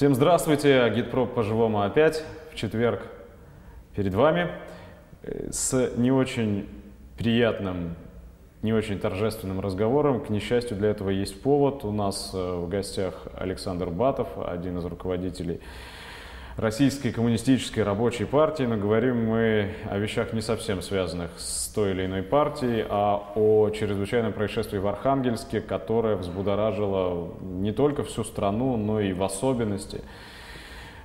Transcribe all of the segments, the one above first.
Всем здравствуйте, Гидпроп по-живому опять в четверг перед вами э, с не очень приятным, не очень торжественным разговором. К несчастью, для этого есть повод. У нас э, в гостях Александр Батов, один из руководителей Российской коммунистической рабочей партии, но говорим мы о вещах не совсем связанных с той или иной партией, а о чрезвычайном происшествии в Архангельске, которое взбудоражило не только всю страну, но и в особенности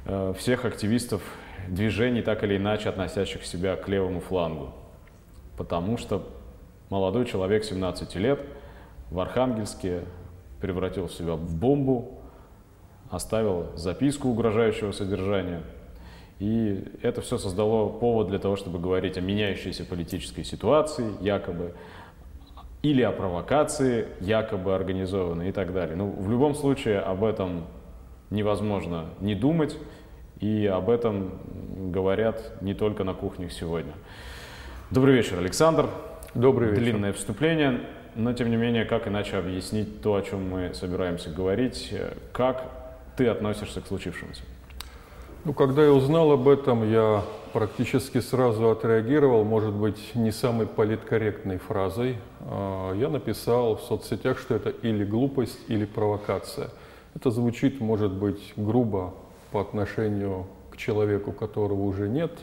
э, всех активистов движений, так или иначе относящих себя к левому флангу. Потому что молодой человек 17 лет в Архангельске превратил себя в бомбу, оставил записку угрожающего содержания. И это все создало повод для того, чтобы говорить о меняющейся политической ситуации, якобы, или о провокации, якобы организованной и так далее. Ну, в любом случае об этом невозможно не думать, и об этом говорят не только на кухнях сегодня. Добрый вечер, Александр. Добрый вечер. Длинное вступление, но тем не менее, как иначе объяснить то, о чем мы собираемся говорить, как ты относишься к случившемуся? Ну, когда я узнал об этом, я практически сразу отреагировал, может быть, не самой политкорректной фразой. А, я написал в соцсетях, что это или глупость, или провокация. Это звучит, может быть, грубо по отношению к человеку, которого уже нет –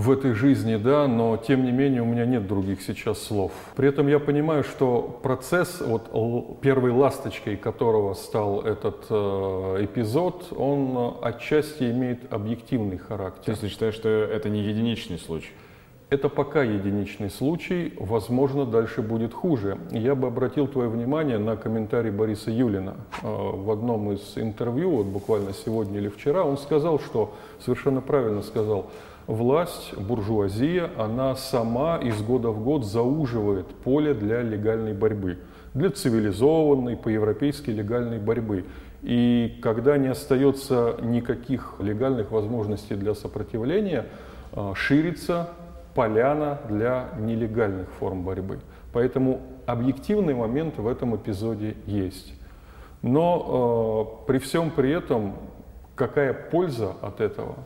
в этой жизни, да, но тем не менее у меня нет других сейчас слов. При этом я понимаю, что процесс, вот первой ласточкой которого стал этот э, эпизод, он отчасти имеет объективный характер. То есть ты считаешь, что это не единичный случай? Это пока единичный случай, возможно, дальше будет хуже. Я бы обратил твое внимание на комментарий Бориса Юлина. Э, в одном из интервью, вот буквально сегодня или вчера, он сказал, что, совершенно правильно сказал, власть, буржуазия, она сама из года в год зауживает поле для легальной борьбы, для цивилизованной, по-европейски легальной борьбы. И когда не остается никаких легальных возможностей для сопротивления, а, ширится поляна для нелегальных форм борьбы. Поэтому объективный момент в этом эпизоде есть. Но э, при всем при этом, какая польза от этого?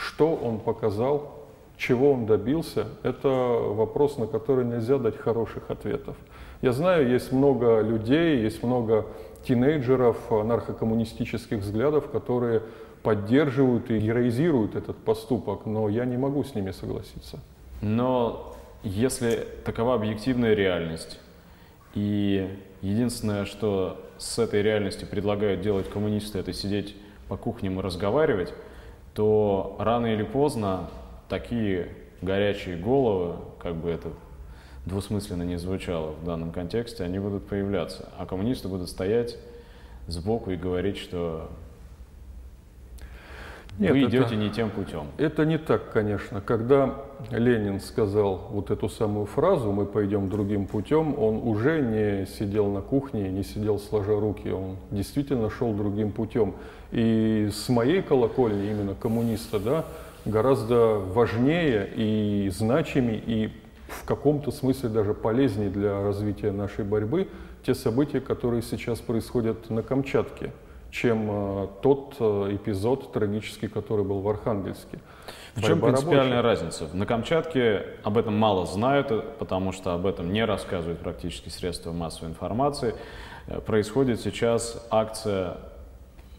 Что он показал, чего он добился, это вопрос, на который нельзя дать хороших ответов. Я знаю, есть много людей, есть много тинейджеров наркокоммунистических взглядов, которые поддерживают и героизируют этот поступок, но я не могу с ними согласиться. Но если такова объективная реальность, и единственное, что с этой реальностью предлагают делать коммунисты, это сидеть по кухням и разговаривать, то рано или поздно такие горячие головы, как бы это двусмысленно не звучало в данном контексте, они будут появляться. А коммунисты будут стоять сбоку и говорить, что нет, вы идете это, не тем путем. Это не так, конечно. Когда Ленин сказал вот эту самую фразу «мы пойдем другим путем», он уже не сидел на кухне, не сидел сложа руки, он действительно шел другим путем. И с моей колокольни, именно коммуниста, да, гораздо важнее и значимее, и в каком-то смысле даже полезнее для развития нашей борьбы те события, которые сейчас происходят на Камчатке – чем э, тот э, эпизод трагический, который был в Архангельске. В чем принципиальная рабочая. разница? На Камчатке об этом мало знают, э, потому что об этом не рассказывают практически средства массовой информации. Происходит сейчас акция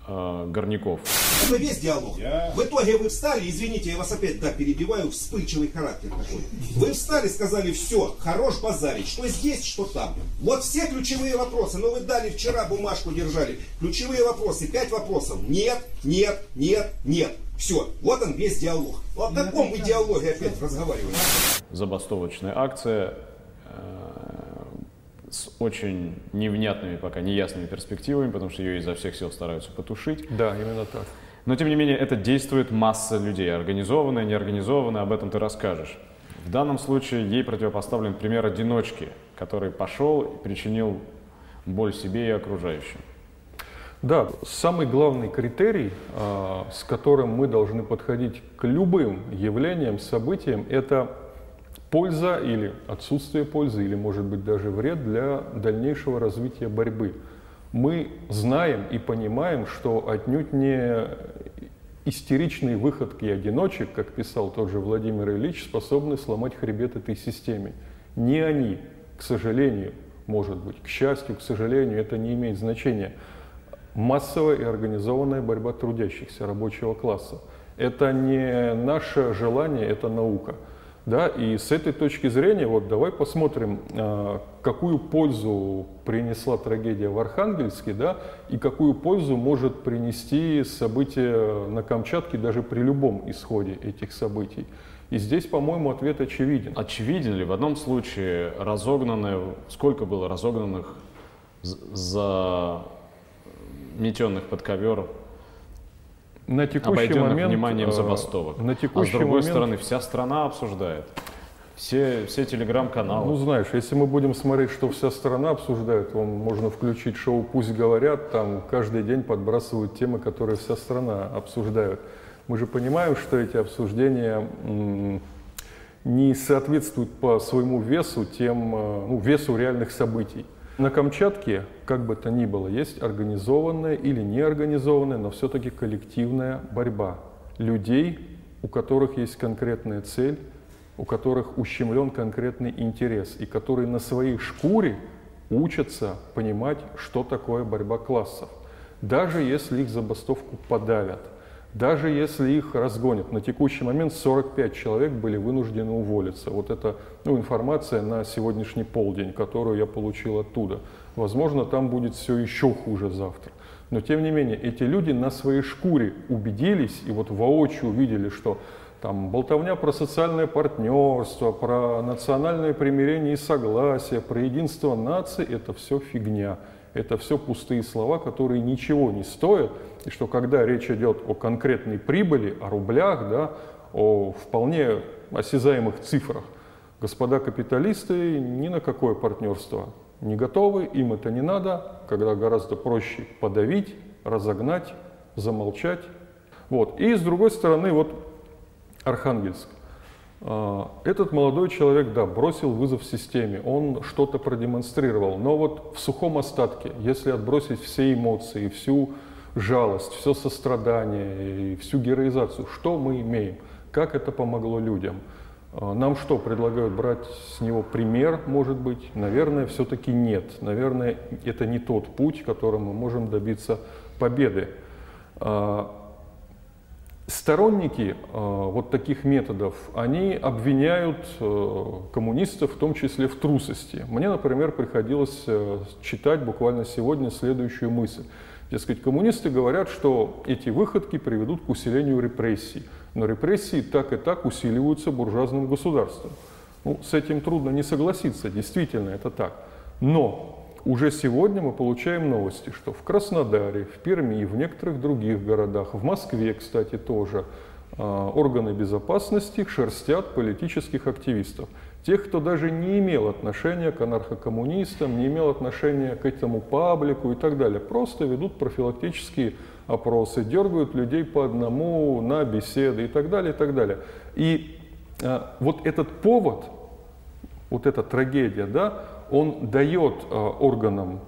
э, горняков. Это весь диалог. Я... В итоге вы встали, извините, я вас опять да, перебиваю, вспыльчивый характер такой. Вы встали, сказали, все, хорош базарить, что здесь, что там. Вот все ключевые вопросы, но вы дали вчера бумажку держали. Ключевые вопросы, пять вопросов. Нет, нет, нет, нет. Все, вот он весь диалог. О каком вы диалоге опять разговариваете? Забастовочная акция с очень невнятными, пока неясными перспективами, потому что ее изо всех сил стараются потушить. Да, именно так. Но, тем не менее, это действует масса людей, организованная, неорганизованная, об этом ты расскажешь. В данном случае ей противопоставлен пример одиночки, который пошел и причинил боль себе и окружающим. Да, самый главный критерий, а, с которым мы должны подходить к любым явлениям, событиям, это польза или отсутствие пользы, или может быть даже вред для дальнейшего развития борьбы. Мы знаем и понимаем, что отнюдь не истеричные выходки одиночек, как писал тот же Владимир Ильич, способны сломать хребет этой системе. Не они, к сожалению, может быть, к счастью, к сожалению, это не имеет значения. Массовая и организованная борьба трудящихся, рабочего класса. Это не наше желание, это наука. Да, и с этой точки зрения, вот давай посмотрим, а, какую пользу принесла трагедия в Архангельске, да, и какую пользу может принести событие на Камчатке даже при любом исходе этих событий. И здесь, по-моему, ответ очевиден. Очевиден ли? В одном случае разогнаны, сколько было разогнанных за метенных под ковер на текущий момент, вниманием э, забастовок. На текущий а с другой момент, стороны, вся страна обсуждает. Все, все телеграм-каналы. Ну, знаешь, если мы будем смотреть, что вся страна обсуждает, вам можно включить шоу «Пусть говорят», там каждый день подбрасывают темы, которые вся страна обсуждает. Мы же понимаем, что эти обсуждения не соответствуют по своему весу тем, э, ну, весу реальных событий. На Камчатке, как бы то ни было, есть организованная или неорганизованная, но все-таки коллективная борьба людей, у которых есть конкретная цель, у которых ущемлен конкретный интерес, и которые на своей шкуре учатся понимать, что такое борьба классов. Даже если их забастовку подавят – даже если их разгонят, на текущий момент 45 человек были вынуждены уволиться. Вот это ну, информация на сегодняшний полдень, которую я получил оттуда. Возможно, там будет все еще хуже завтра. Но тем не менее, эти люди на своей шкуре убедились и вот воочию увидели, что там болтовня про социальное партнерство, про национальное примирение и согласие, про единство нации – это все фигня это все пустые слова, которые ничего не стоят, и что когда речь идет о конкретной прибыли, о рублях, да, о вполне осязаемых цифрах, господа капиталисты ни на какое партнерство не готовы, им это не надо, когда гораздо проще подавить, разогнать, замолчать. Вот. И с другой стороны, вот Архангельск. А, этот молодой человек, да, бросил вызов системе, он что-то продемонстрировал, но вот в сухом остатке, если отбросить все эмоции, всю жалость, все сострадание и всю героизацию, что мы имеем? Как это помогло людям? А, нам что, предлагают брать с него пример, может быть? Наверное, все-таки нет. Наверное, это не тот путь, которым мы можем добиться победы. А, Сторонники э, вот таких методов, они обвиняют э, коммунистов в том числе в трусости. Мне, например, приходилось э, читать буквально сегодня следующую мысль. Дескать, коммунисты говорят, что эти выходки приведут к усилению репрессий. Но репрессии так и так усиливаются буржуазным государством. Ну, с этим трудно не согласиться, действительно это так. Но уже сегодня мы получаем новости, что в Краснодаре, в Перми, в некоторых других городах, в Москве, кстати, тоже, а, органы безопасности шерстят политических активистов. Тех, кто даже не имел отношения к анархокоммунистам, не имел отношения к этому паблику и так далее. Просто ведут профилактические опросы, дергают людей по одному на беседы и так далее, и так далее. И а, вот этот повод, вот эта трагедия, да, он дает э, органам,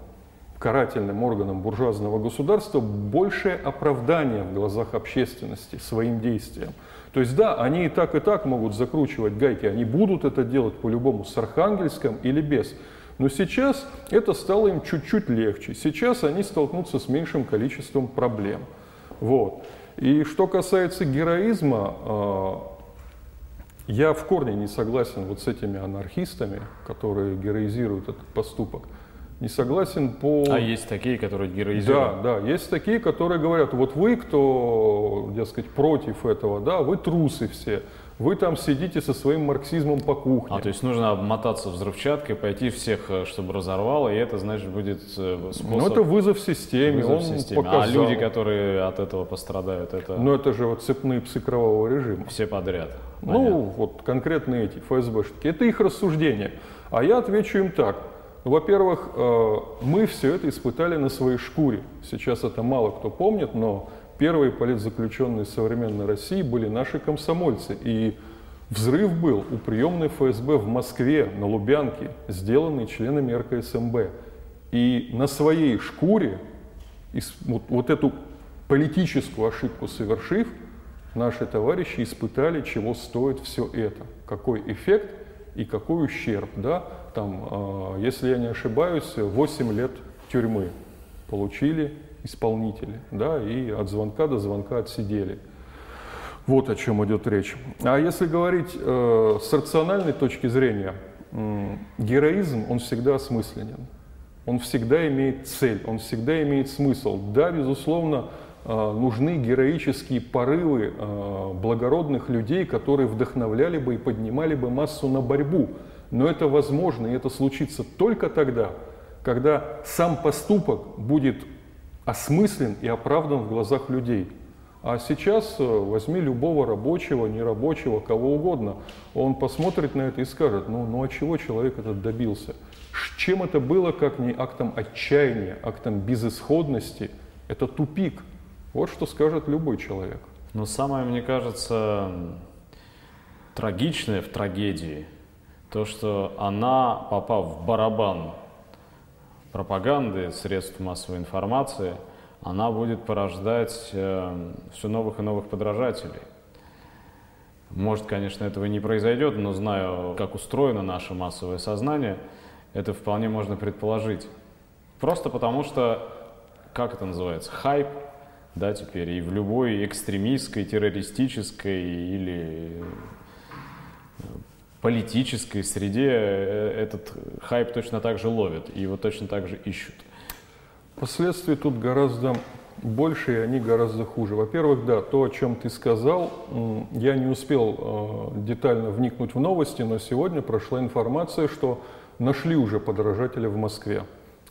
карательным органам буржуазного государства большее оправдание в глазах общественности своим действиям. То есть да, они и так, и так могут закручивать гайки, они будут это делать по-любому с Архангельском или без. Но сейчас это стало им чуть-чуть легче. Сейчас они столкнутся с меньшим количеством проблем. Вот. И что касается героизма, э, я в корне не согласен вот с этими анархистами, которые героизируют этот поступок. Не согласен по... А есть такие, которые героизируют? Да, да, есть такие, которые говорят, вот вы, кто, дескать, против этого, да, вы трусы все, вы там сидите со своим марксизмом по кухне. А, то есть нужно обмотаться взрывчаткой, пойти всех, э, чтобы разорвало, и это, значит, будет э, способ... Ну, это вызов системе, вызов он системе. Показал. А люди, которые от этого пострадают, это... Ну, это же вот цепные псы кровавого режима. Все подряд. Ну, Понятно. Ну, вот конкретно эти ФСБшники. Это их рассуждение. А я отвечу им так. Во-первых, э, мы все это испытали на своей шкуре. Сейчас это мало кто помнит, но первые политзаключенные современной России были наши комсомольцы. И взрыв был у приемной ФСБ в Москве, на Лубянке, сделанный членами РКСМБ. И на своей шкуре, вот, вот эту политическую ошибку совершив, наши товарищи испытали, чего стоит все это, какой эффект и какой ущерб. Да? Там, а, если я не ошибаюсь, 8 лет тюрьмы получили исполнители, да, и от звонка до звонка отсидели. Вот о чем идет речь. А если говорить э, с рациональной точки зрения, э, героизм, он всегда осмысленен. Он всегда имеет цель, он всегда имеет смысл. Да, безусловно, э, нужны героические порывы э, благородных людей, которые вдохновляли бы и поднимали бы массу на борьбу. Но это возможно, и это случится только тогда, когда сам поступок будет осмыслен и оправдан в глазах людей. А сейчас э, возьми любого рабочего, нерабочего, кого угодно. Он посмотрит на это и скажет, ну, ну а чего человек этот добился? Чем это было, как не актом отчаяния, актом безысходности? Это тупик. Вот что скажет любой человек. Но самое, мне кажется, трагичное в трагедии, то, что она, попав в барабан пропаганды, средств массовой информации, она будет порождать э, все новых и новых подражателей. Может, конечно, этого не произойдет, но знаю, как устроено наше массовое сознание, это вполне можно предположить. Просто потому что, как это называется, хайп, да, теперь и в любой экстремистской, террористической или политической среде э, этот хайп точно так же ловят, и его точно так же ищут. Последствия тут гораздо больше, и они гораздо хуже. Во-первых, да, то, о чем ты сказал, я не успел э, детально вникнуть в новости, но сегодня прошла информация, что нашли уже подражателя в Москве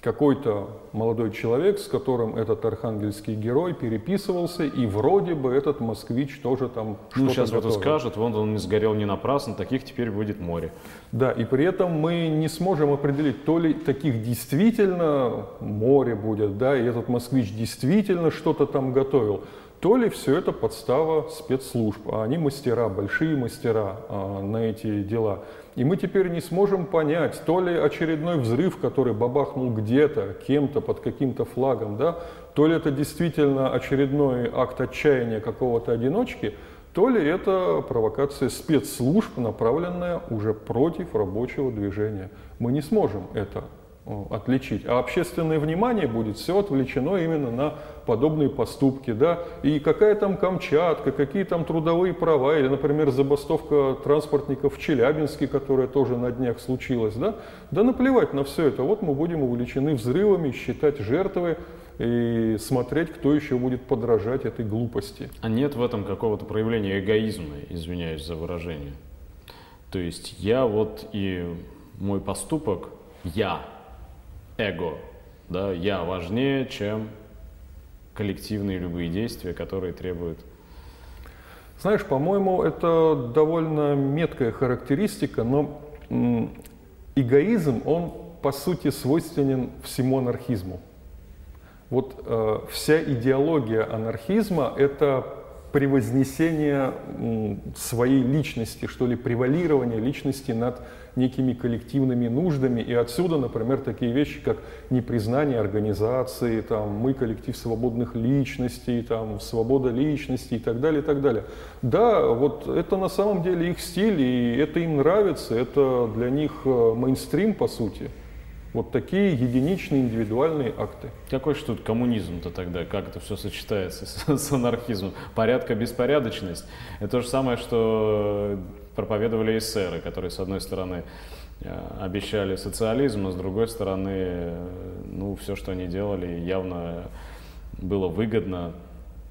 какой-то молодой человек, с которым этот архангельский герой переписывался, и вроде бы этот москвич тоже там Ну, сейчас вот скажет, вон он не сгорел не напрасно, таких теперь будет море. Да, и при этом мы не сможем определить, то ли таких действительно море будет, да, и этот москвич действительно что-то там готовил, то ли все это подстава спецслужб, а они мастера, большие мастера а, на эти дела. И мы теперь не сможем понять, то ли очередной взрыв, который бабахнул где-то, кем-то, под каким-то флагом, да, то ли это действительно очередной акт отчаяния какого-то одиночки, то ли это провокация спецслужб, направленная уже против рабочего движения. Мы не сможем это отличить. А общественное внимание будет все отвлечено именно на подобные поступки. Да? И какая там Камчатка, какие там трудовые права, или, например, забастовка транспортников в Челябинске, которая тоже на днях случилась. Да, да наплевать на все это. Вот мы будем увлечены взрывами, считать жертвы и смотреть, кто еще будет подражать этой глупости. А нет в этом какого-то проявления эгоизма, извиняюсь за выражение. То есть я вот и мой поступок, я эго, да, я важнее, чем коллективные любые действия, которые требуют. Знаешь, по-моему, это довольно меткая характеристика, но эгоизм, он по сути свойственен всему анархизму. Вот э, вся идеология анархизма – это превознесение своей личности, что ли, превалирование личности над некими коллективными нуждами. И отсюда, например, такие вещи, как непризнание организации, там, мы коллектив свободных личностей, там, свобода личности и так далее, и так далее. Да, вот это на самом деле их стиль, и это им нравится, это для них э, мейнстрим, по сути. Вот такие единичные индивидуальные акты. Какой же тут коммунизм-то тогда? Как это все сочетается с, с анархизмом? Порядка, беспорядочность. Это то же самое, что проповедовали эсеры, которые, с одной стороны, э, обещали социализм, а с другой стороны, э, ну, все, что они делали, явно было выгодно,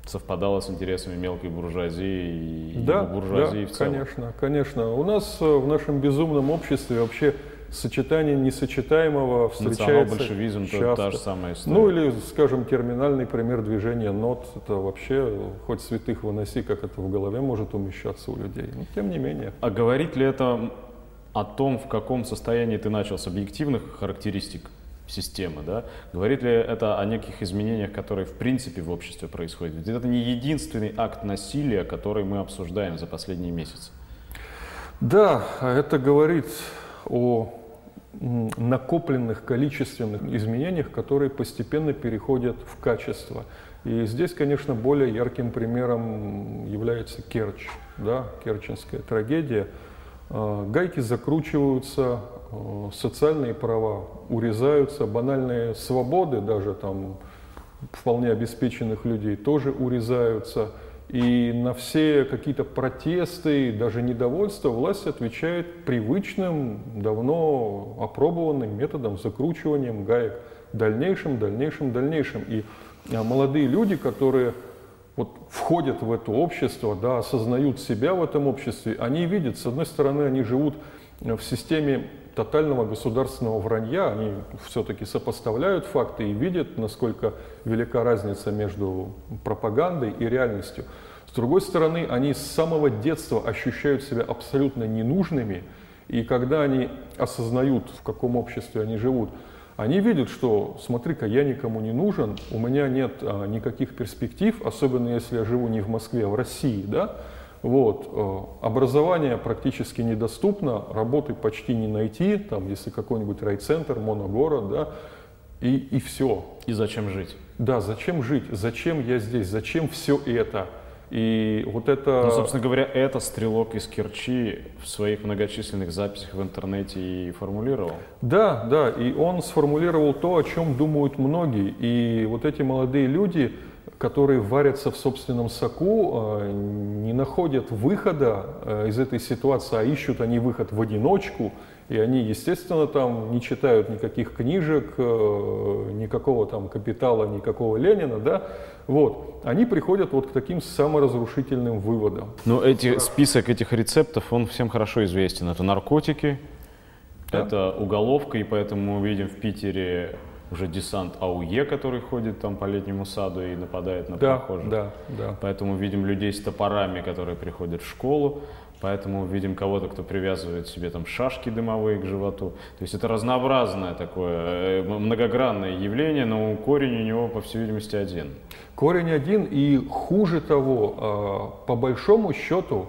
совпадало с интересами мелкой буржуазии и да, буржуазии да, в целом. Конечно, конечно. У нас э, в нашем безумном обществе вообще сочетание несочетаемого встречается большевизм часто. та же самая история. Ну или, скажем, терминальный пример движения нот. Это вообще, хоть святых выноси, как это в голове может умещаться у людей. Но тем не менее. А говорит ли это о том, в каком состоянии ты начал с объективных характеристик системы, да? Говорит ли это о неких изменениях, которые в принципе в обществе происходят? Ведь это не единственный акт насилия, который мы обсуждаем за последние месяцы. Да, это говорит о накопленных количественных изменениях, которые постепенно переходят в качество. И здесь, конечно, более ярким примером является Керчь, да, керченская трагедия. А, гайки закручиваются, а, социальные права урезаются, банальные свободы даже там вполне обеспеченных людей тоже урезаются. И на все какие-то протесты, даже недовольство власть отвечает привычным, давно опробованным методом закручиванием гаек дальнейшим, дальнейшим, дальнейшим. И а, молодые люди, которые вот входят в это общество, да, осознают себя в этом обществе, они видят, с одной стороны, они живут в системе тотального государственного вранья, они все-таки сопоставляют факты и видят, насколько велика разница между пропагандой и реальностью. С другой стороны, они с самого детства ощущают себя абсолютно ненужными, и когда они осознают, в каком обществе они живут, они видят, что, смотри-ка, я никому не нужен, у меня нет а, никаких перспектив, особенно если я живу не в Москве, а в России, да, вот. Э, образование практически недоступно, работы почти не найти, там, если какой-нибудь райцентр, моногород, да, и, и все. И зачем жить? Да, зачем жить? Зачем я здесь? Зачем все это? И вот это... Ну, собственно говоря, это стрелок из Керчи в своих многочисленных записях в интернете и формулировал. Да, да, и он сформулировал то, о чем думают многие. И вот эти молодые люди, которые варятся в собственном соку, э, не находят выхода э, из этой ситуации, а ищут они выход в одиночку, и они, естественно, там не читают никаких книжек, э, никакого там капитала, никакого Ленина, да, вот, они приходят вот к таким саморазрушительным выводам. Но ну, эти, список этих рецептов, он всем хорошо известен. Это наркотики, да? это уголовка, и поэтому мы видим в Питере уже десант АУЕ, который ходит там по летнему саду и нападает на да, прохожих. Да, да. Поэтому видим людей с топорами, которые приходят в школу. Поэтому видим кого-то, кто привязывает себе там шашки дымовые к животу. То есть это разнообразное такое, э, многогранное явление, но корень у него, по всей видимости, один. Корень один, и хуже того, а, по большому счету,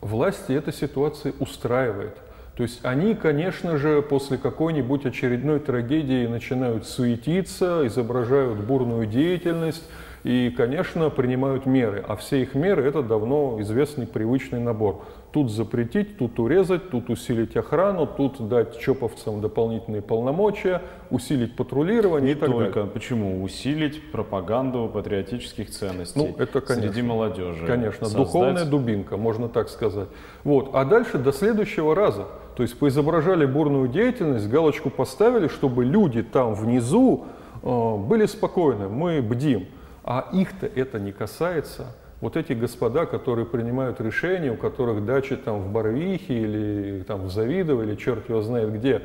власти эта ситуация устраивает. То есть они, конечно же, после какой-нибудь очередной трагедии начинают суетиться, изображают бурную деятельность и, конечно, принимают меры. А все их меры – это давно известный привычный набор. Тут запретить, тут урезать, тут усилить охрану, тут дать чоповцам дополнительные полномочия, усилить патрулирование Не и так только. далее. Почему? Усилить пропаганду патриотических ценностей ну, это, конечно, среди молодежи. Конечно, Создать... духовная дубинка, можно так сказать. Вот. А дальше до следующего раза – то есть поизображали бурную деятельность, галочку поставили, чтобы люди там внизу э, были спокойны, мы бдим. А их-то это не касается. Вот эти господа, которые принимают решения, у которых дачи там в Барвихе или там в Завидово или черт его знает где,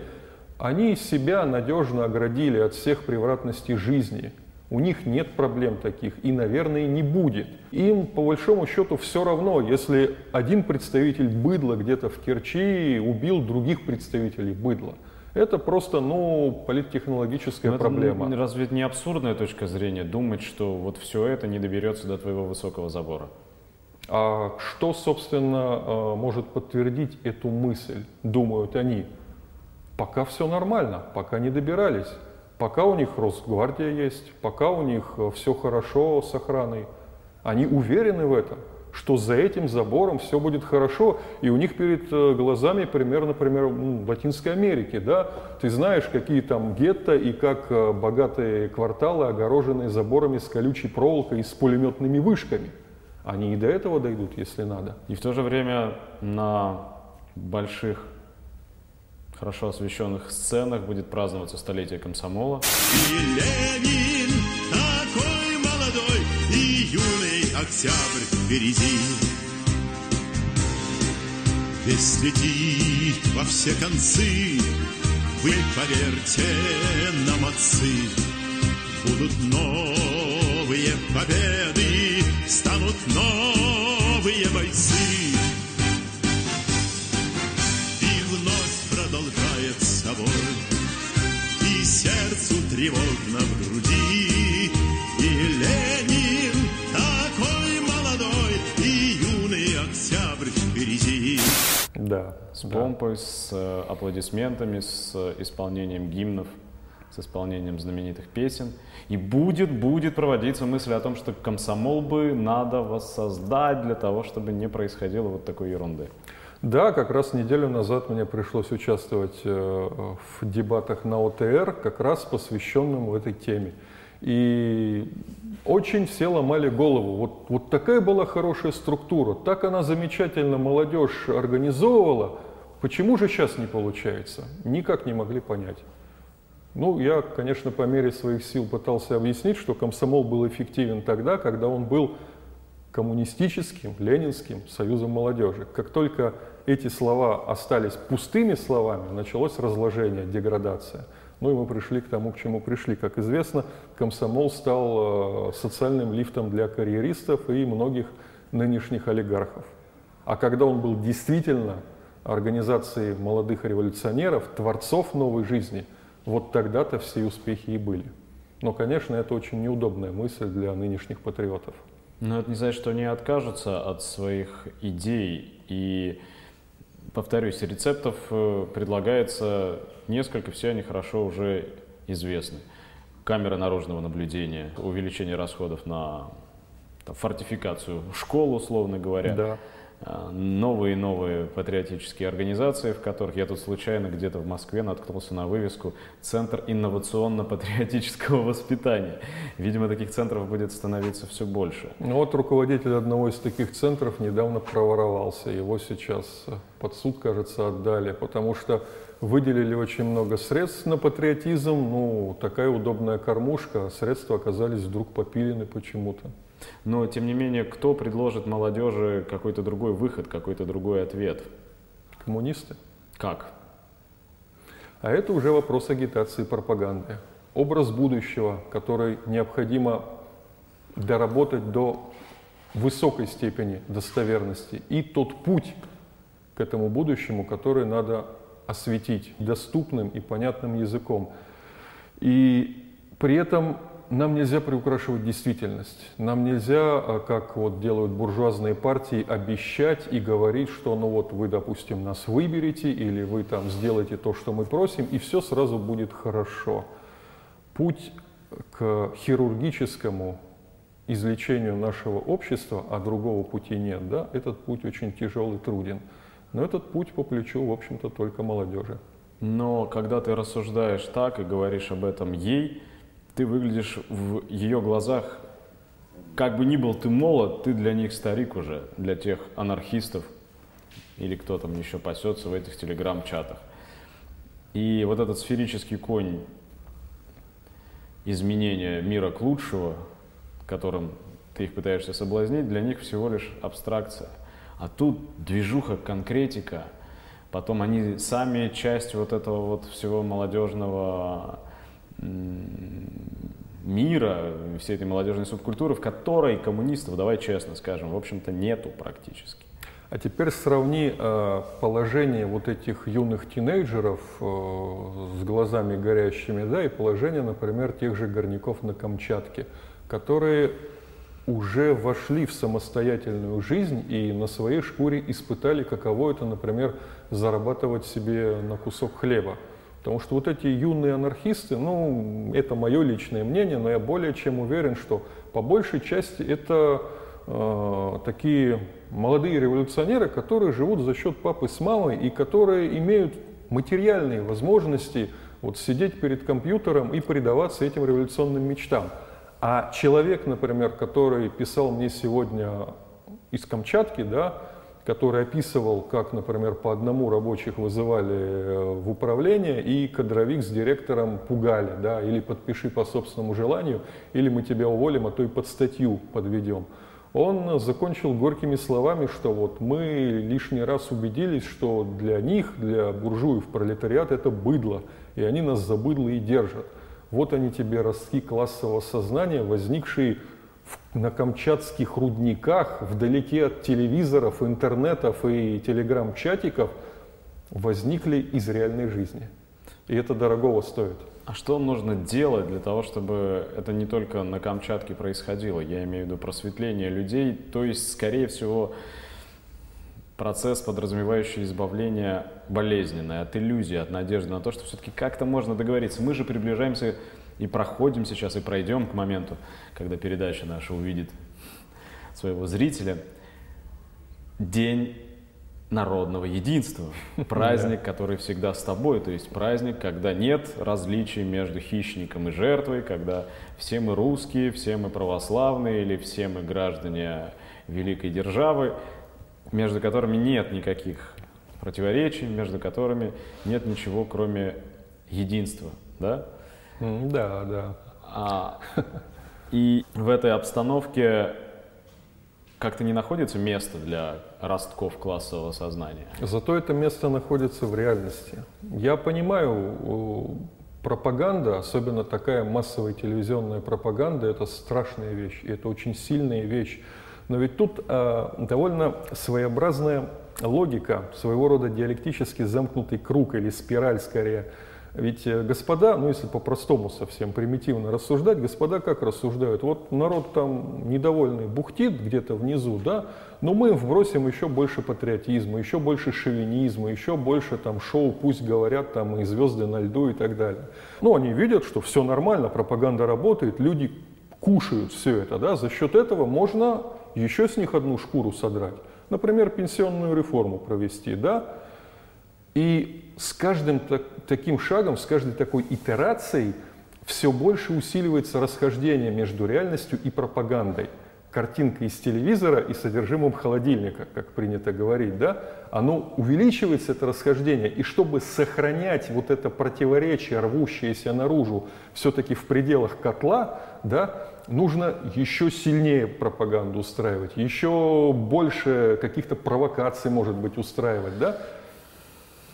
они себя надежно оградили от всех превратностей жизни. У них нет проблем таких и, наверное, не будет. Им, по большому счету, все равно, если один представитель быдла где-то в Керчи убил других представителей быдла. Это просто, ну, политтехнологическая Но проблема. Это разве это не абсурдная точка зрения думать, что вот все это не доберется до твоего высокого забора? А что, собственно, э, может подтвердить эту мысль, думают они? Пока все нормально, пока не добирались. Пока у них Росгвардия есть, пока у них э, все хорошо с охраной, они уверены в этом, что за этим забором все будет хорошо, и у них перед э, глазами пример, например, Латинской Америки, да, ты знаешь, какие там гетто и как э, богатые кварталы огорожены заборами с колючей проволокой и с пулеметными вышками. Они и до этого дойдут, если надо. И в то же время на больших хорошо освещенных сценах будет праздноваться столетие комсомола. И Ленин октябрь впереди. Весь летит во все концы, вы поверьте нам, отцы, будут новые победы, станут новые бойцы. Помпой, с э, аплодисментами, с исполнением гимнов, с исполнением знаменитых песен. И будет, будет проводиться мысль о том, что комсомол бы надо воссоздать для того, чтобы не происходило вот такой ерунды. Да, как раз неделю назад мне пришлось участвовать э, в дебатах на ОТР, как раз посвященным этой теме. И очень все ломали голову. Вот, вот такая была хорошая структура, так она замечательно молодежь организовывала. Почему же сейчас не получается? Никак не могли понять. Ну, я, конечно, по мере своих сил пытался объяснить, что комсомол был эффективен тогда, когда он был коммунистическим, ленинским союзом молодежи. Как только эти слова остались пустыми словами, началось разложение, деградация. Ну и мы пришли к тому, к чему пришли. Как известно, комсомол стал э, социальным лифтом для карьеристов и многих нынешних олигархов. А когда он был действительно организацией молодых революционеров, творцов новой жизни, вот тогда-то все успехи и были. Но, конечно, это очень неудобная мысль для нынешних патриотов. Но это не значит, что они откажутся от своих идей и повторюсь, рецептов э, предлагается несколько, все они хорошо уже известны. Камера наружного наблюдения, увеличение расходов на там, фортификацию школ, условно говоря. Да. А, новые и новые патриотические организации, в которых я тут случайно где-то в Москве наткнулся на вывеску «Центр инновационно-патриотического воспитания». Видимо, таких центров будет становиться все больше. Ну вот руководитель одного из таких центров недавно проворовался. Его сейчас под суд, кажется, отдали, потому что выделили очень много средств на патриотизм. Ну, такая удобная кормушка, а средства оказались вдруг попилены почему-то. Но, тем не менее, кто предложит молодежи какой-то другой выход, какой-то другой ответ? Коммунисты. Как? А это уже вопрос агитации и пропаганды. Образ будущего, который необходимо доработать до высокой степени достоверности, и тот путь к этому будущему, который надо осветить доступным и понятным языком. И при этом нам нельзя приукрашивать действительность. Нам нельзя, а, как вот делают буржуазные партии, обещать и говорить, что ну вот вы, допустим, нас выберете или вы там сделаете то, что мы просим, и все сразу будет хорошо. Путь к хирургическому излечению нашего общества, а другого пути нет, да, этот путь очень тяжелый, труден. Но этот путь по плечу, в общем-то, только молодежи. Но когда ты рассуждаешь так и говоришь об этом ей, ты выглядишь в ее глазах, как бы ни был ты молод, ты для них старик уже, для тех анархистов или кто там еще пасется в этих телеграм-чатах. И вот этот сферический конь изменения мира к лучшему, которым ты их пытаешься соблазнить, для них всего лишь абстракция. А тут движуха, конкретика, потом они сами часть вот этого вот всего молодежного мира, всей этой молодежной субкультуры, в которой коммунистов, давай честно скажем, в общем-то нету практически. А теперь сравни э, положение вот этих юных тинейджеров э, с глазами горящими, да, и положение, например, тех же горняков на Камчатке, которые уже вошли в самостоятельную жизнь и на своей шкуре испытали, каково это, например, зарабатывать себе на кусок хлеба. Потому что вот эти юные анархисты, ну, это мое личное мнение, но я более чем уверен, что по большей части это э, такие молодые революционеры, которые живут за счет папы с мамой и которые имеют материальные возможности вот сидеть перед компьютером и предаваться этим революционным мечтам. А человек, например, который писал мне сегодня из Камчатки, да, который описывал, как, например, по одному рабочих вызывали э, в управление, и кадровик с директором пугали, да, или подпиши по собственному желанию, или мы тебя уволим, а то и под статью подведем. Он закончил горькими словами, что вот мы лишний раз убедились, что для них, для буржуев, пролетариат это быдло, и они нас за быдло и держат. Вот они тебе ростки классового сознания, возникшие на камчатских рудниках, вдалеке от телевизоров, интернетов и телеграм-чатиков, возникли из реальной жизни. И это дорогого стоит. А что нужно делать для того, чтобы это не только на Камчатке происходило? Я имею в виду просветление людей, то есть, скорее всего, процесс, подразумевающий избавление болезненное от иллюзии, от надежды на то, что все-таки как-то можно договориться. Мы же приближаемся и проходим сейчас, и пройдем к моменту, когда передача наша увидит своего зрителя. День народного единства. Праздник, который всегда с тобой. То есть праздник, когда нет различий между хищником и жертвой, когда все мы русские, все мы православные или все мы граждане великой державы, между которыми нет никаких противоречий, между которыми нет ничего, кроме единства. Да? Да, да. А, и в этой обстановке как-то не находится место для ростков классового сознания. Зато это место находится в реальности. Я понимаю, пропаганда, особенно такая массовая телевизионная пропаганда, это страшная вещь, и это очень сильная вещь. Но ведь тут э, довольно своеобразная логика, своего рода диалектически замкнутый круг или спираль скорее – ведь э, господа, ну если по-простому совсем примитивно рассуждать, господа как рассуждают? Вот народ там недовольный бухтит где-то внизу, да, но мы им вбросим еще больше патриотизма, еще больше шовинизма, еще больше там шоу «Пусть говорят» там и «Звезды на льду» и так далее. Ну, они видят, что все нормально, пропаганда работает, люди кушают все это, да, за счет этого можно еще с них одну шкуру содрать. Например, пенсионную реформу провести, да, и с каждым так, таким шагом, с каждой такой итерацией все больше усиливается расхождение между реальностью и пропагандой. Картинка из телевизора и содержимым холодильника, как принято говорить, да, оно увеличивается, это расхождение. И чтобы сохранять вот это противоречие, рвущееся наружу, все-таки в пределах котла, да, нужно еще сильнее пропаганду устраивать, еще больше каких-то провокаций, может быть, устраивать, да,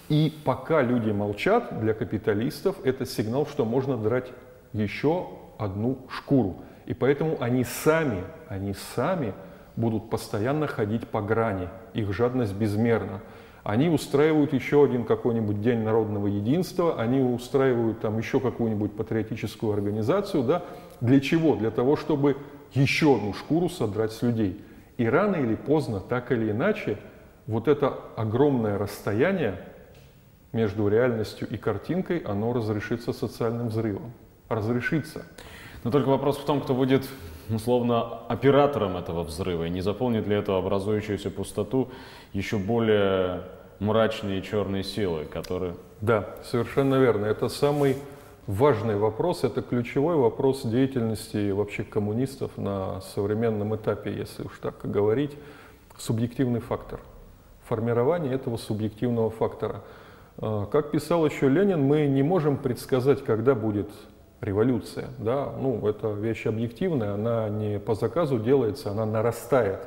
и пока люди молчат, для капиталистов это сигнал, что можно драть еще одну шкуру. И поэтому они сами, они сами будут постоянно ходить по грани. Их жадность безмерна. Они устраивают еще один какой-нибудь день народного единства, они устраивают там еще какую-нибудь патриотическую организацию. Да? Для чего? Для того, чтобы еще одну шкуру содрать с людей. И рано или поздно, так или иначе, вот это огромное расстояние между реальностью и картинкой, оно разрешится социальным взрывом. Разрешится. Но только вопрос в том, кто будет условно оператором этого взрыва и не заполнит ли эту образующуюся пустоту еще более мрачные черные силы, которые... Да, совершенно верно. Это самый важный вопрос, это ключевой вопрос деятельности вообще коммунистов на современном этапе, если уж так говорить. Субъективный фактор. Формирование этого субъективного фактора – как писал еще Ленин, мы не можем предсказать, когда будет революция. Да? Ну, это вещь объективная, она не по заказу делается, она нарастает.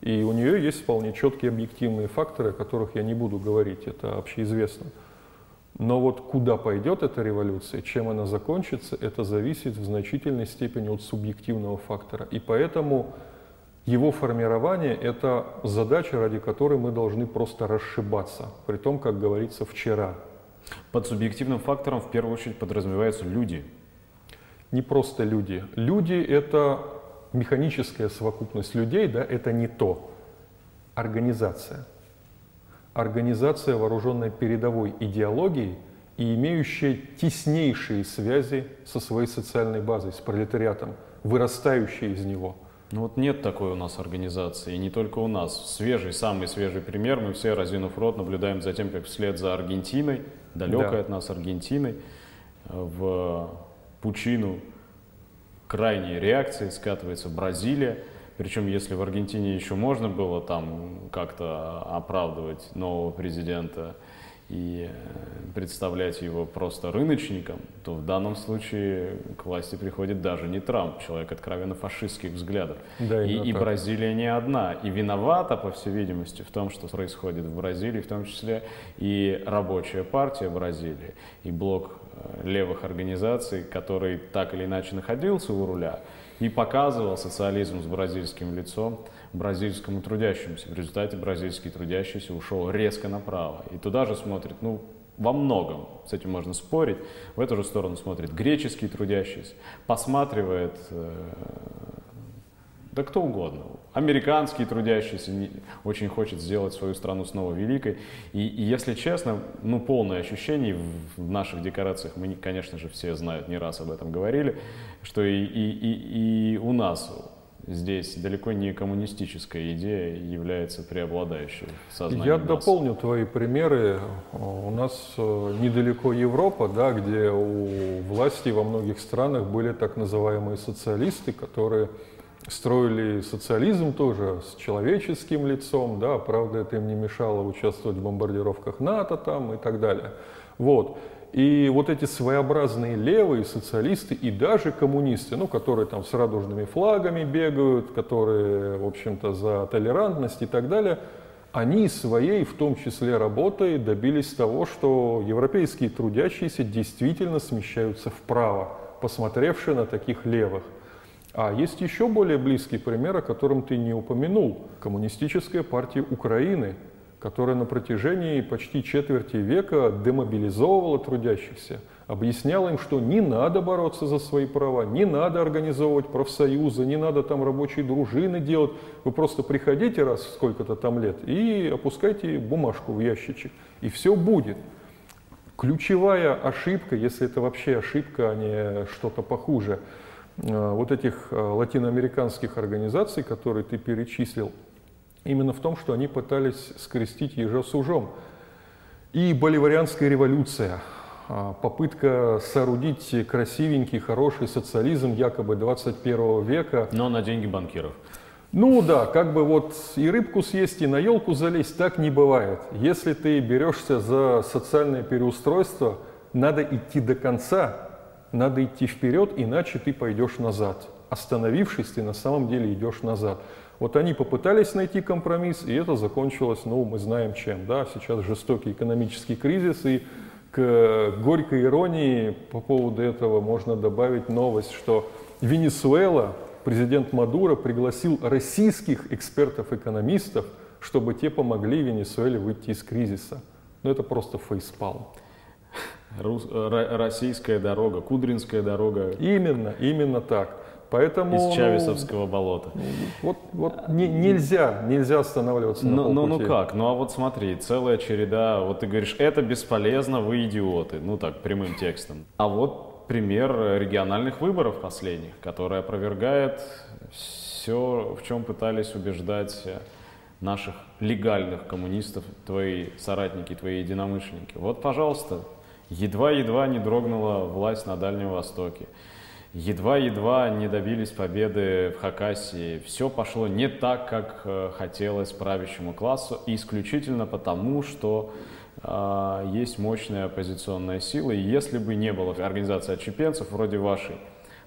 И у нее есть вполне четкие объективные факторы, о которых я не буду говорить, это общеизвестно. Но вот куда пойдет эта революция, чем она закончится, это зависит в значительной степени от субъективного фактора. И поэтому его формирование – это задача, ради которой мы должны просто расшибаться, при том, как говорится, вчера. Под субъективным фактором в первую очередь подразумеваются люди. Не просто люди. Люди – это механическая совокупность людей, да, это не то. Организация. Организация, вооруженная передовой идеологией и имеющая теснейшие связи со своей социальной базой, с пролетариатом, вырастающая из него – ну вот нет такой у нас организации, и не только у нас. Свежий, самый свежий пример, мы все, разинув рот, наблюдаем за тем, как вслед за Аргентиной, далекой да. от нас Аргентиной, в пучину крайней реакции скатывается Бразилия. Причем, если в Аргентине еще можно было там как-то оправдывать нового президента, и э, представлять его просто рыночником, то в данном случае к власти приходит даже не Трамп, человек откровенно фашистских взглядов. Да, и, и Бразилия не одна. И виновата, по всей видимости, в том, что происходит в Бразилии, в том числе и рабочая партия Бразилии, и блок э, левых организаций, который так или иначе находился у руля и показывал социализм с бразильским лицом, бразильскому трудящемуся. В результате бразильский трудящийся ушел резко направо. И туда же смотрит, ну, во многом, с этим можно спорить, в эту же сторону смотрит греческий трудящийся, посматривает э, да кто угодно. Американский трудящийся не, очень хочет сделать свою страну снова великой. И, и если честно, ну полное ощущение в, в наших декорациях, мы, конечно же, все знают, не раз об этом говорили, что и, и, и, и у нас здесь далеко не коммунистическая идея является преобладающей в сознании Я масс. дополню твои примеры. У нас э, недалеко Европа, да, где у власти во многих странах были так называемые социалисты, которые строили социализм тоже с человеческим лицом, да, правда, это им не мешало участвовать в бомбардировках НАТО там и так далее. Вот. И вот эти своеобразные левые социалисты и даже коммунисты, ну, которые там с радужными флагами бегают, которые, в общем-то, за толерантность и так далее, они своей, в том числе работой, добились того, что европейские трудящиеся действительно смещаются вправо, посмотревшие на таких левых. А есть еще более близкий пример, о котором ты не упомянул. Коммунистическая партия Украины, которая на протяжении почти четверти века демобилизовывала трудящихся, объясняла им, что не надо бороться за свои права, не надо организовывать профсоюзы, не надо там рабочие дружины делать. Вы просто приходите раз в сколько-то там лет и опускайте бумажку в ящичек, и все будет. Ключевая ошибка, если это вообще ошибка, а не что-то похуже – Э, вот этих э, латиноамериканских организаций, которые ты перечислил, именно в том, что они пытались скрестить ежа с ужом. И боливарианская революция, а, попытка соорудить красивенький, хороший социализм якобы 21 века. Но на деньги банкиров. Ну да, как бы вот и рыбку съесть, и на елку залезть, так не бывает. Если ты берешься за социальное переустройство, надо идти до конца, надо идти вперед, иначе ты пойдешь назад. Остановившись, ты на самом деле идешь назад. Вот они попытались найти компромисс, и это закончилось, ну, мы знаем чем, да, сейчас жестокий экономический кризис, и к горькой иронии по поводу этого можно добавить новость, что Венесуэла, президент Мадуро пригласил российских экспертов-экономистов, чтобы те помогли Венесуэле выйти из кризиса. Но это просто фейспалм. Рус, российская дорога, Кудринская дорога. Именно, именно так. Поэтому, из Чавесовского болота. Вот, вот не, нельзя, нельзя останавливаться но, на Ну, ну как? Ну а вот смотри, целая череда, вот ты говоришь, это бесполезно, вы идиоты. Ну так, прямым текстом. А вот пример региональных выборов последних, который опровергает все, в чем пытались убеждать наших легальных коммунистов, твои соратники, твои единомышленники. Вот, пожалуйста, Едва-едва не дрогнула власть на Дальнем Востоке. Едва-едва не добились победы в Хакасии. Все пошло не так, как э, хотелось правящему классу, исключительно потому, что э, есть мощная оппозиционная сила. И если бы не было организации отщепенцев вроде вашей,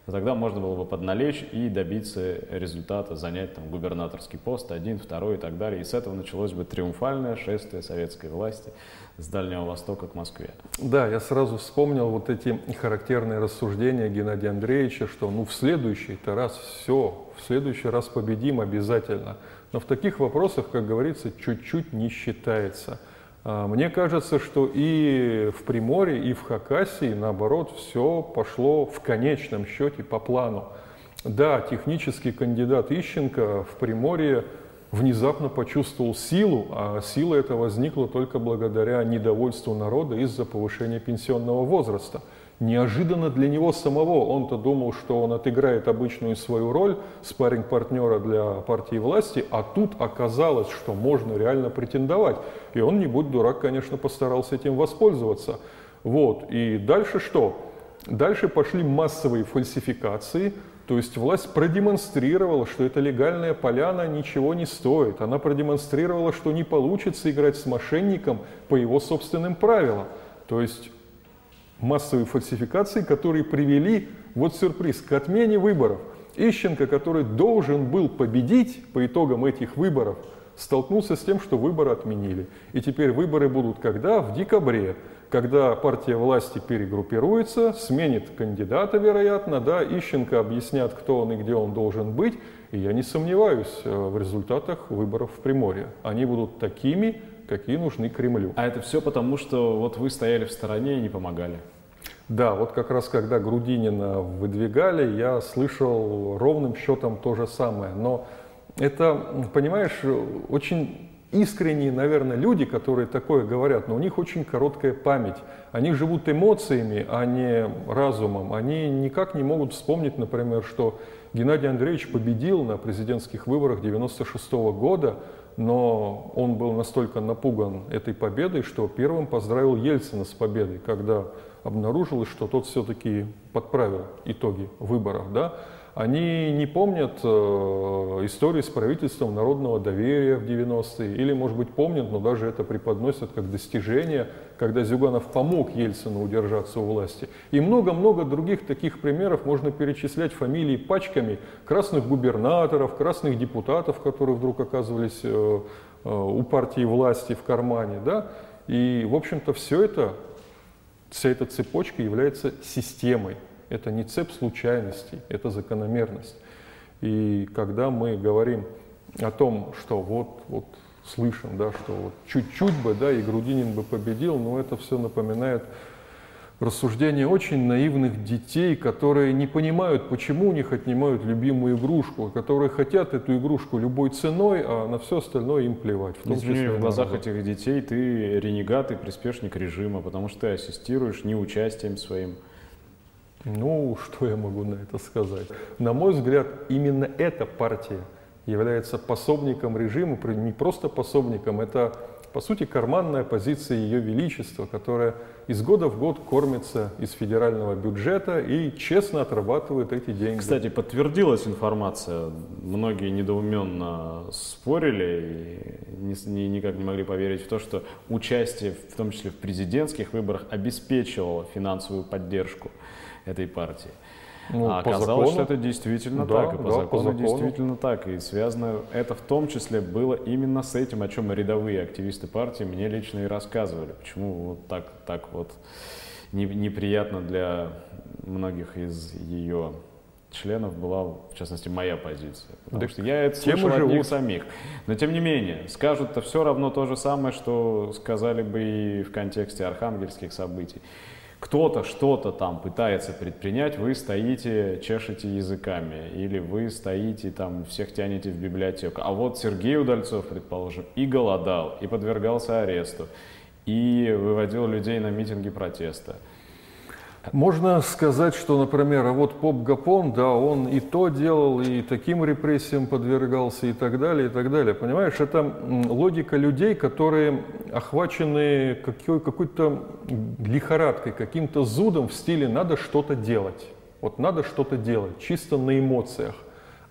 то тогда можно было бы подналечь и добиться результата, занять там губернаторский пост, один, второй и так далее. И с этого началось бы триумфальное шествие советской власти с Дальнего Востока к Москве. Да, я сразу вспомнил вот эти характерные рассуждения Геннадия Андреевича, что ну в следующий-то раз все, в следующий раз победим обязательно. Но в таких вопросах, как говорится, чуть-чуть не считается. А, мне кажется, что и в Приморье, и в Хакасии, наоборот, все пошло в конечном счете по плану. Да, технический кандидат Ищенко в Приморье внезапно почувствовал силу, а сила эта возникла только благодаря недовольству народа из-за повышения пенсионного возраста. Неожиданно для него самого, он-то думал, что он отыграет обычную свою роль спаринг партнера для партии власти, а тут оказалось, что можно реально претендовать. И он, не будь дурак, конечно, постарался этим воспользоваться. Вот. И дальше что? Дальше пошли массовые фальсификации, то есть власть продемонстрировала, что эта легальная поляна ничего не стоит. Она продемонстрировала, что не получится играть с мошенником по его собственным правилам. То есть массовые фальсификации, которые привели, вот сюрприз, к отмене выборов. Ищенко, который должен был победить по итогам этих выборов, столкнулся с тем, что выборы отменили. И теперь выборы будут когда? В декабре когда партия власти перегруппируется, сменит кандидата, вероятно, да, Ищенко объяснят, кто он и где он должен быть, и я не сомневаюсь э, в результатах выборов в Приморье. Они будут такими, какие нужны Кремлю. А это все потому, что вот вы стояли в стороне и не помогали? Да, вот как раз когда Грудинина выдвигали, я слышал ровным счетом то же самое. Но это, понимаешь, очень искренние, наверное, люди, которые такое говорят, но у них очень короткая память. Они живут эмоциями, а не разумом. Они никак не могут вспомнить, например, что Геннадий Андреевич победил на президентских выборах 96 года, но он был настолько напуган этой победой, что первым поздравил Ельцина с победой, когда обнаружилось, что тот все-таки подправил итоги выборов. Да? Они не помнят э, истории с правительством народного доверия в 90-е, или, может быть, помнят, но даже это преподносят как достижение, когда Зюганов помог Ельцину удержаться у власти. И много-много других таких примеров можно перечислять фамилии пачками красных губернаторов, красных депутатов, которые вдруг оказывались э, э, у партии власти в кармане. Да? И, в общем-то, все это, вся эта цепочка является системой. Это не цепь случайностей, это закономерность. И когда мы говорим о том, что вот, вот слышим, да, что вот чуть-чуть бы, да, и Грудинин бы победил, но это все напоминает рассуждения очень наивных детей, которые не понимают, почему у них отнимают любимую игрушку, которые хотят эту игрушку любой ценой, а на все остальное им плевать. В, том числе в глазах этих детей ты ренегат и приспешник режима, потому что ты ассистируешь неучастием своим. Ну, что я могу на это сказать? На мой взгляд, именно эта партия является пособником режима, не просто пособником, это, по сути, карманная позиция Ее Величества, которая из года в год кормится из федерального бюджета и честно отрабатывает эти деньги. Кстати, подтвердилась информация. Многие недоуменно спорили и ни, никак не могли поверить в то, что участие, в том числе в президентских выборах, обеспечивало финансовую поддержку этой партии. Ну, а оказалось, закону, что это действительно да, так, и по, да, закону по закону действительно так. И связано это в том числе было именно с этим, о чем рядовые активисты партии мне лично и рассказывали. Почему вот так, так вот не, неприятно для многих из ее членов была, в частности, моя позиция. Потому так что я это слышал от них самих. Но тем не менее, скажут-то все равно то же самое, что сказали бы и в контексте архангельских событий кто-то что-то там пытается предпринять, вы стоите, чешете языками, или вы стоите там, всех тянете в библиотеку. А вот Сергей Удальцов, предположим, и голодал, и подвергался аресту, и выводил людей на митинги протеста. Можно сказать, что, например, вот Поп Гапон, да, он и то делал, и таким репрессиям подвергался, и так далее, и так далее. Понимаешь, это логика людей, которые охвачены какой- какой-то лихорадкой, каким-то зудом в стиле «надо что-то делать». Вот надо что-то делать, чисто на эмоциях.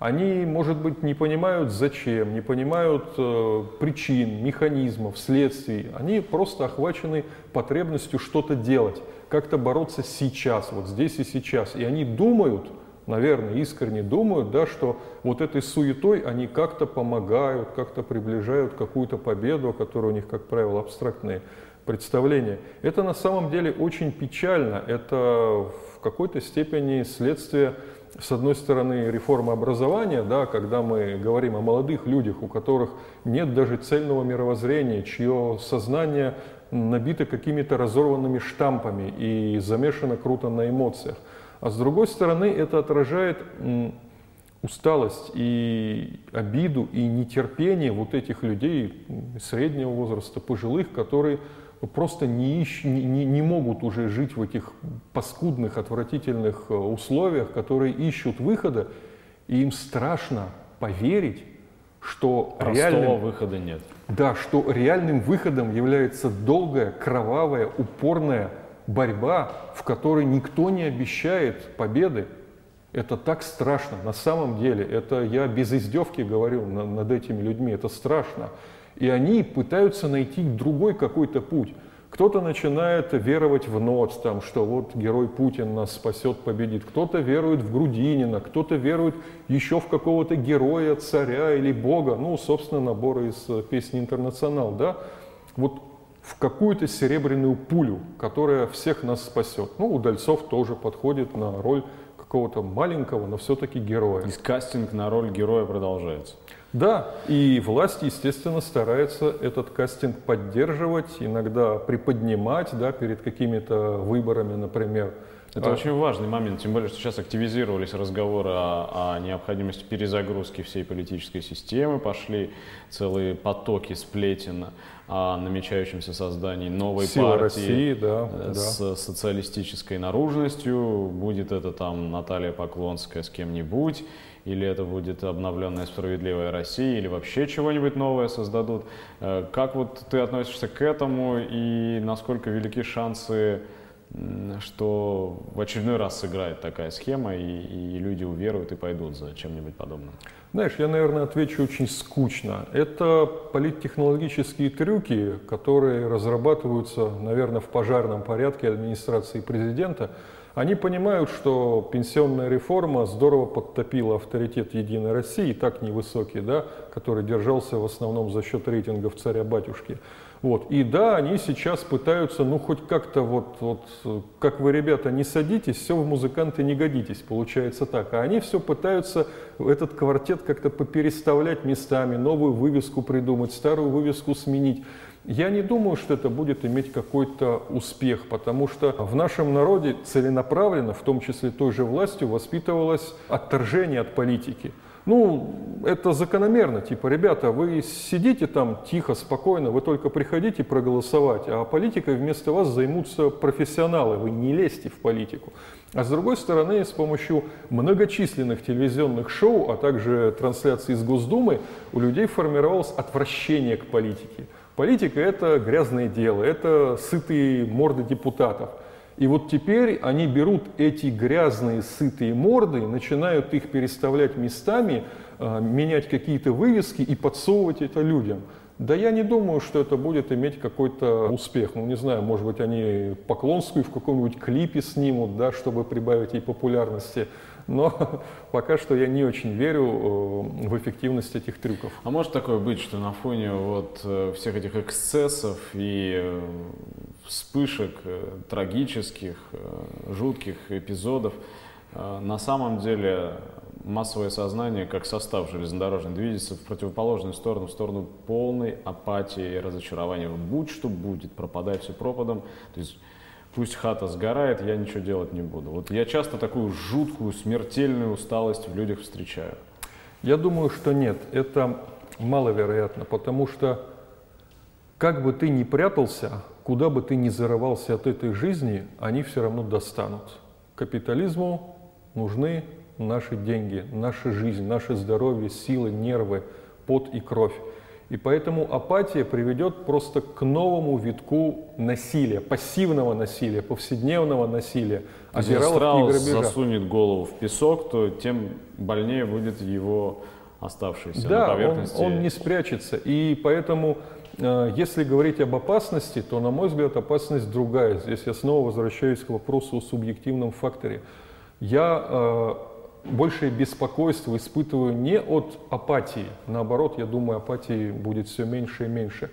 Они, может быть, не понимают зачем, не понимают э, причин, механизмов, следствий. Они просто охвачены потребностью что-то делать как-то бороться сейчас, вот здесь и сейчас. И они думают, наверное, искренне думают, да, что вот этой суетой они как-то помогают, как-то приближают какую-то победу, которая у них, как правило, абстрактные представления. Это на самом деле очень печально. Это в какой-то степени следствие, с одной стороны, реформы образования, да, когда мы говорим о молодых людях, у которых нет даже цельного мировоззрения, чье сознание набита какими-то разорванными штампами и замешана круто на эмоциях. А с другой стороны, это отражает усталость и обиду и нетерпение вот этих людей среднего возраста, пожилых, которые просто не, ищ, не, не могут уже жить в этих паскудных, отвратительных э, условиях, которые ищут выхода, и им страшно поверить, что Простого реальным, выхода нет. Да, что реальным выходом является долгая, кровавая, упорная борьба, в которой никто не обещает победы. Это так страшно, на самом деле. Это я без издевки говорю над этими людьми, это страшно. И они пытаются найти другой какой-то путь. Кто-то начинает веровать в НОЦ, там, что вот герой Путин нас спасет, победит. Кто-то верует в Грудинина, кто-то верует еще в какого-то героя, царя или бога. Ну, собственно, набор из э, песни «Интернационал». Да? Вот в какую-то серебряную пулю, которая всех нас спасет. Ну, Удальцов тоже подходит на роль какого-то маленького, но все-таки героя. Есть кастинг на роль героя продолжается. Да, и власть, естественно, старается этот кастинг поддерживать, иногда приподнимать да, перед какими-то выборами, например. Это А, очень важный момент, тем более, что сейчас активизировались разговоры о, о необходимости перезагрузки всей политической системы, пошли целые потоки сплетен о намечающемся создании новой Сила партии России, да, э, да. с социалистической наружностью. Будет это там Наталья Поклонская с кем-нибудь, или это будет обновленная справедливая Россия, или вообще чего-нибудь новое создадут. Э, Как вот ты относишься к этому и насколько велики шансы что в очередной раз сыграет такая схема, и, и люди уверуют и пойдут за чем-нибудь подобным. Знаешь, я, наверное, отвечу очень скучно. Это политтехнологические трюки, которые разрабатываются, наверное, в пожарном порядке администрации президента. Они понимают, что пенсионная реформа здорово подтопила авторитет Единой России, так невысокий, да, который держался в основном за счет рейтингов царя-батюшки. Вот. И да, они сейчас пытаются, ну хоть как-то вот, вот, э, как вы, ребята, не садитесь, все в музыканты не годитесь, получается так. А они все пытаются этот квартет как-то попереставлять местами, новую вывеску придумать, старую вывеску сменить. Я не думаю, что это будет иметь какой-то успех, потому что в нашем народе целенаправленно, в том числе той же властью, воспитывалось отторжение от политики. Ну, это закономерно, типа, ребята, вы сидите там тихо, спокойно, вы только приходите проголосовать, а политикой вместо вас займутся профессионалы, вы не лезьте в политику. А с другой стороны, с помощью многочисленных телевизионных шоу, а также трансляций из Госдумы, у людей формировалось отвращение к политике. Политика – это грязное дело, это сытые морды депутатов. И вот теперь они берут эти грязные, сытые морды, начинают их переставлять местами, э, менять какие-то вывески и подсовывать это людям. Да я не думаю, что это будет иметь какой-то успех. Ну, не знаю, может быть, они Поклонскую в каком-нибудь клипе снимут, да, чтобы прибавить ей популярности. Но пока что я не очень верю э, в эффективность этих трюков. А может такое быть, что на фоне вот э, всех этих эксцессов и э, вспышек э, трагических, э, жутких эпизодов, э, на самом деле массовое сознание, как состав железнодорожный, движется в противоположную сторону, в сторону полной апатии и разочарования. Будь что будет, пропадай все пропадом. То есть пусть хата сгорает, я ничего делать не буду. Вот я часто такую жуткую, смертельную усталость в людях встречаю. Я думаю, что нет, это маловероятно, потому что как бы ты ни прятался, куда бы ты ни зарывался от этой жизни, они все равно достанут. Капитализму нужны наши деньги, наша жизнь, наше здоровье, силы, нервы, пот и кровь. И поэтому апатия приведет просто к новому витку насилия, пассивного насилия, повседневного насилия, Если страус засунет голову в песок, то тем больнее будет его оставшийся на Да, он, поверхности. он не спрячется. И поэтому, если говорить об опасности, то, на мой взгляд, опасность другая. Здесь я снова возвращаюсь к вопросу о субъективном факторе. Я э, большее беспокойство испытываю не от апатии, наоборот, я думаю, апатии будет все меньше и меньше,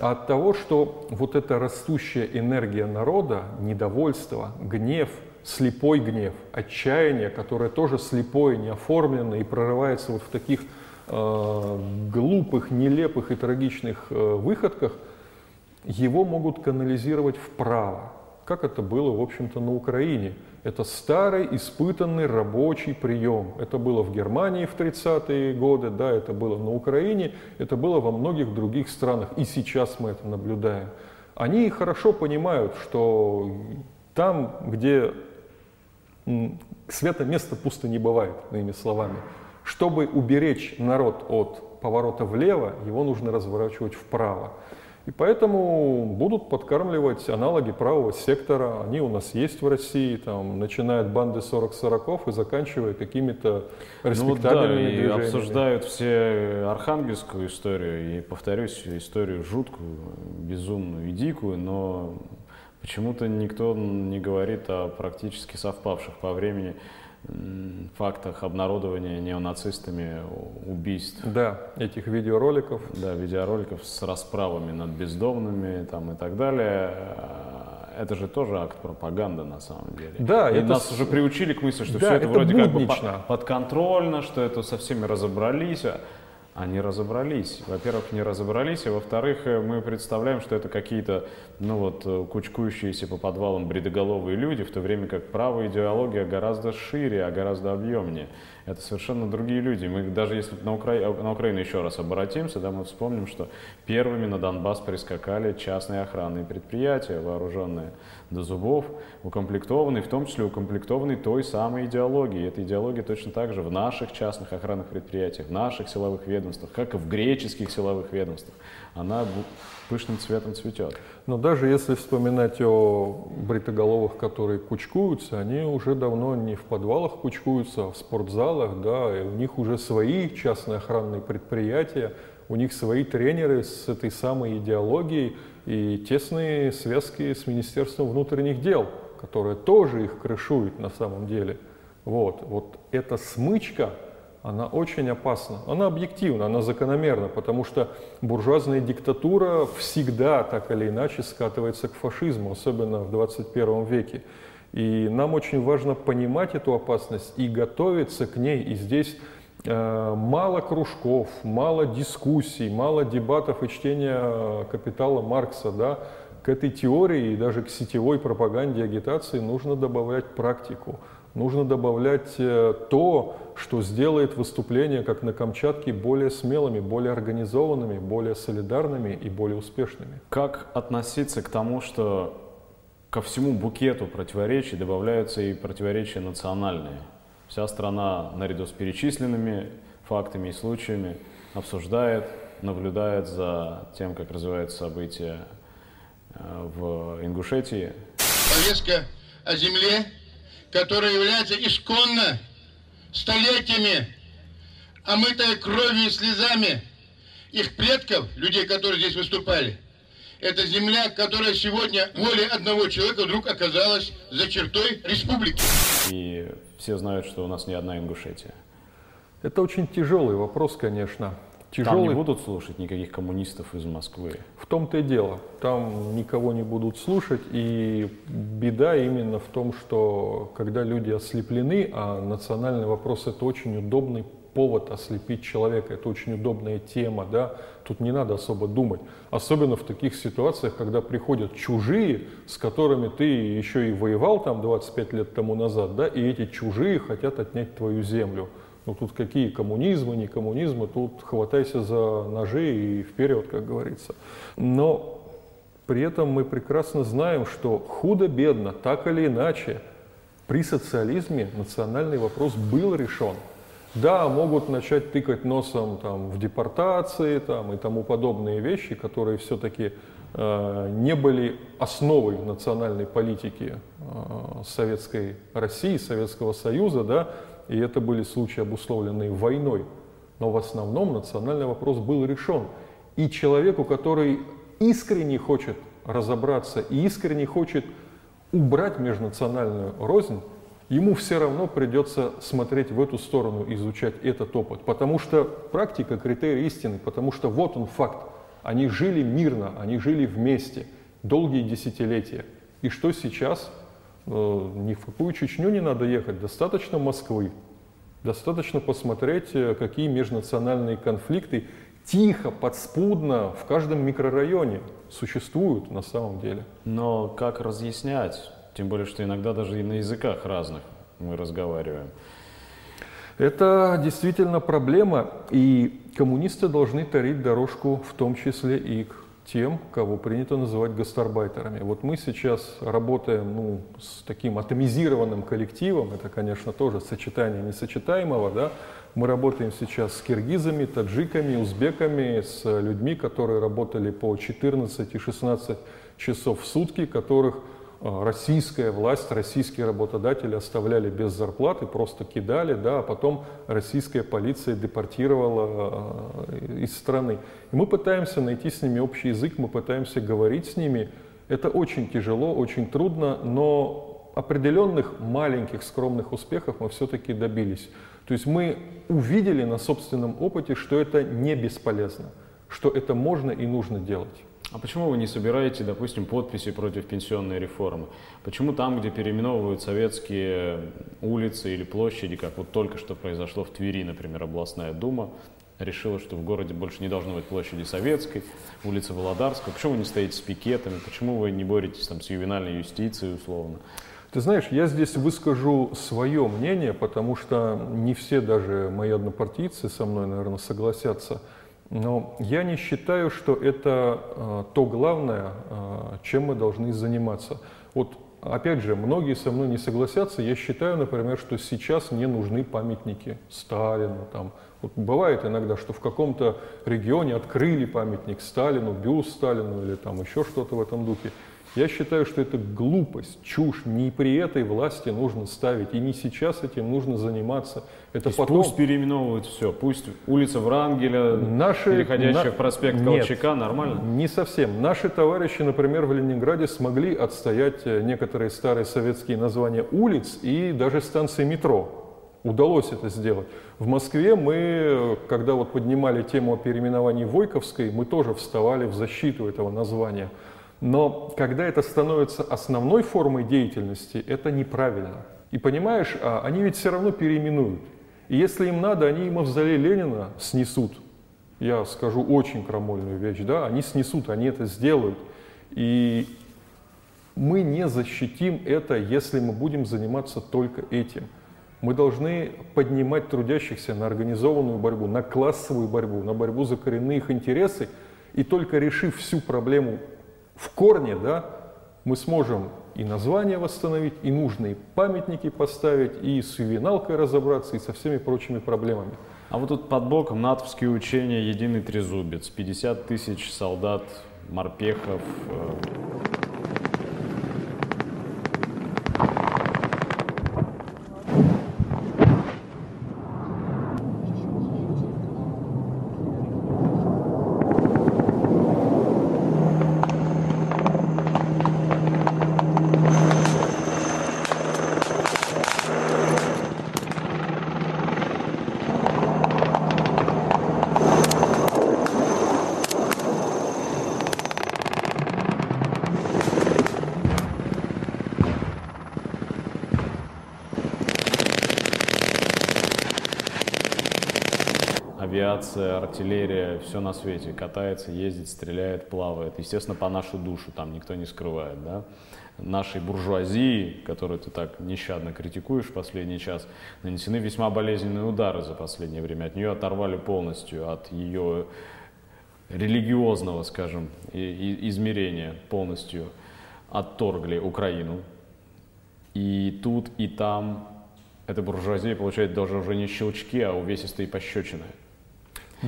а от того, что вот эта растущая энергия народа, недовольство, гнев, слепой гнев, отчаяние, которое тоже слепое, неоформленное и прорывается вот в таких э, глупых, нелепых и трагичных э, выходках, его могут канализировать вправо, как это было, в общем-то, на Украине. Это старый, испытанный рабочий прием. Это было в Германии в 30-е годы, да, это было на Украине, это было во многих других странах. И сейчас мы это наблюдаем. Они хорошо понимают, что там, где м, света места пусто не бывает, иными словами. Чтобы уберечь народ от поворота влево, его нужно разворачивать вправо. И поэтому будут подкармливать аналоги правого сектора. Они у нас есть в России, там, начиная от банды 40-40 и заканчивая какими-то Ну вот да, респектабельными и движениями. обсуждают все архангельскую историю и, повторюсь, историю жуткую, безумную и дикую, но почему-то никто не говорит о практически совпавших по времени фактах обнародования неонацистами убийств. Да, этих видеороликов. Да, видеороликов с расправами над бездомными там, и так далее. это же тоже акт пропаганды на самом деле. Да, И это нас уже приучили к мысли, что Да, все это, это вроде как бы буднично. по- подконтрольно, что это со всеми разобрались. Не разобрались. Во-первых, не разобрались, а во-вторых, э, мы представляем, что это какие-то, ну вот, э, кучкующиеся по подвалам бредоголовые люди, в то время как правая идеология гораздо шире, а гораздо объемнее. Это совершенно другие люди. Мы даже если на, Укра- на Украину еще раз обратимся, да, мы вспомним, что первыми на Донбасс прискакали частные охранные предприятия, вооруженные до зубов, укомплектованные, в том числе укомплектованные той самой идеологией. Эта идеология точно так же в наших частных охранных предприятиях, в наших силовых ведомствах, как и в греческих силовых ведомствах. Она пышным цветом цветет. Но даже если вспоминать о бритоголовых, которые кучкуются, они уже давно не в подвалах кучкуются, а в спортзалах, да, и у них уже свои частные охранные предприятия, у них свои тренеры с этой самой идеологией и тесные связки с Министерством внутренних дел, которое тоже их крышует на самом деле. Вот, вот эта смычка, она очень опасна. Она объективна, она закономерна, потому что буржуазная диктатура всегда так или иначе скатывается к фашизму, особенно в 21 веке. И нам очень важно понимать эту опасность и готовиться к ней. И здесь э, мало кружков, мало дискуссий, мало дебатов и чтения «Капитала» Маркса. Да? К этой теории и даже к сетевой пропаганде агитации нужно добавлять практику. Нужно добавлять э, то, что сделает выступления, как на Камчатке, более смелыми, более организованными, более солидарными и более успешными. Как относиться к тому, что ко всему букету противоречий добавляются и противоречия национальные? Вся страна, наряду с перечисленными фактами и случаями, обсуждает, наблюдает за тем, как развиваются события э, в Ингушетии. повестка о земле, которая является исконно столетиями омытая кровью и слезами их предков, людей, которые здесь выступали. Это земля, которая сегодня волей одного человека вдруг оказалась за чертой республики. И все знают, что у нас не одна Ингушетия. Это очень тяжелый вопрос, конечно. Там Тяжелый не будут слушать никаких коммунистов из Москвы. В том-то и дело. Там никого не будут слушать. И беда именно в том, что когда люди ослеплены, а национальный вопрос это очень удобный повод ослепить человека, это очень удобная тема, да, тут не надо особо думать. Особенно в таких ситуациях, когда приходят чужие, с которыми ты еще и воевал там 25 лет тому назад, да, и эти чужие хотят отнять твою землю. Ну тут какие коммунизмы, не коммунизмы, тут хватайся за ножи и вперед, как говорится. Но при этом мы прекрасно знаем, что худо-бедно, так или иначе, при социализме национальный вопрос был решен. Да, могут начать тыкать носом там, в депортации там, и тому подобные вещи, которые все-таки э, не были основой национальной политики э, Советской России, Советского Союза, да, и это были случаи, обусловленные войной. Но в основном национальный вопрос был решен. И человеку, который искренне хочет разобраться и искренне хочет убрать межнациональную рознь, ему все равно придется смотреть в эту сторону, изучать этот опыт. Потому что практика – критерий истины, потому что вот он факт. Они жили мирно, они жили вместе долгие десятилетия. И что сейчас? Э, Ни в какую Чечню не надо ехать, достаточно Москвы. Достаточно посмотреть, э, какие межнациональные конфликты тихо, подспудно в каждом микрорайоне существуют на самом деле. Но как разъяснять? Тем более, что иногда даже и на языках разных мы разговариваем. Это действительно проблема, и коммунисты должны тарить дорожку в том числе и к тем, кого принято называть гастарбайтерами. Вот мы сейчас работаем ну, с таким атомизированным коллективом, это, конечно, тоже сочетание несочетаемого, да? Мы работаем сейчас с киргизами, таджиками, узбеками, с людьми, которые работали по 14 и 16 часов в сутки, которых российская власть, российские работодатели оставляли без зарплаты, просто кидали, да, а потом российская полиция депортировала э, из страны. И мы пытаемся найти с ними общий язык, мы пытаемся говорить с ними. Это очень тяжело, очень трудно, но определенных маленьких скромных успехов мы все-таки добились. То есть мы увидели на собственном опыте, что это не бесполезно, что это можно и нужно делать. А почему вы не собираете, допустим, подписи против пенсионной реформы? Почему там, где переименовывают советские улицы или площади, как вот только что произошло в Твери, например, областная дума, решила, что в городе больше не должно быть площади Советской, улицы Володарского. Почему вы не стоите с пикетами? Почему вы не боретесь там, с ювенальной юстицией условно? Ты знаешь, я здесь выскажу свое мнение, потому что не все даже мои однопартийцы со мной, наверное, согласятся. Но я не считаю, что это э, то главное, э, чем мы должны заниматься. Вот опять же, многие со мной не согласятся. Я считаю, например, что сейчас не нужны памятники Сталину. Там. Вот бывает иногда, что в каком-то регионе открыли памятник Сталину, бюст Сталину или там еще что-то в этом духе. Я считаю, что это глупость, чушь. Не при этой власти нужно ставить, и не сейчас этим нужно заниматься. Это То потом... Пусть переименовывают все, пусть улица Врангеля, Наши... переходящая на... в проспект Нет, Колчака, нормально? Не совсем. Наши товарищи, например, в Ленинграде смогли отстоять э, некоторые старые советские названия улиц и даже станции метро. Удалось это сделать. В Москве мы, когда вот поднимали тему о переименовании Войковской, мы тоже вставали в защиту этого названия. Но когда это становится основной формой деятельности, это неправильно. И понимаешь, а, они ведь все равно переименуют. И если им надо, они и мавзолей Ленина снесут. Я скажу очень крамольную вещь, да, они снесут, они это сделают. И мы не защитим это, если мы будем заниматься только этим. Мы должны поднимать трудящихся на организованную борьбу, на классовую борьбу, на борьбу за коренные их интересы. И только решив всю проблему в корне, да, мы сможем и название восстановить, и нужные памятники поставить, и с ювеналкой разобраться, и со всеми прочими проблемами. А вот тут под боком натовские учения «Единый трезубец», 50 тысяч солдат, морпехов, э, авиация, артиллерия, все на свете катается, ездит, стреляет, плавает. Естественно, по нашу душу там никто не скрывает, да. Нашей буржуазии, которую ты так нещадно критикуешь в последний час, нанесены весьма болезненные удары за последнее время. От нее оторвали полностью, от ее религиозного, скажем, измерения полностью отторгли Украину. И тут, и там эта буржуазия получает даже уже не щелчки, а увесистые пощечины.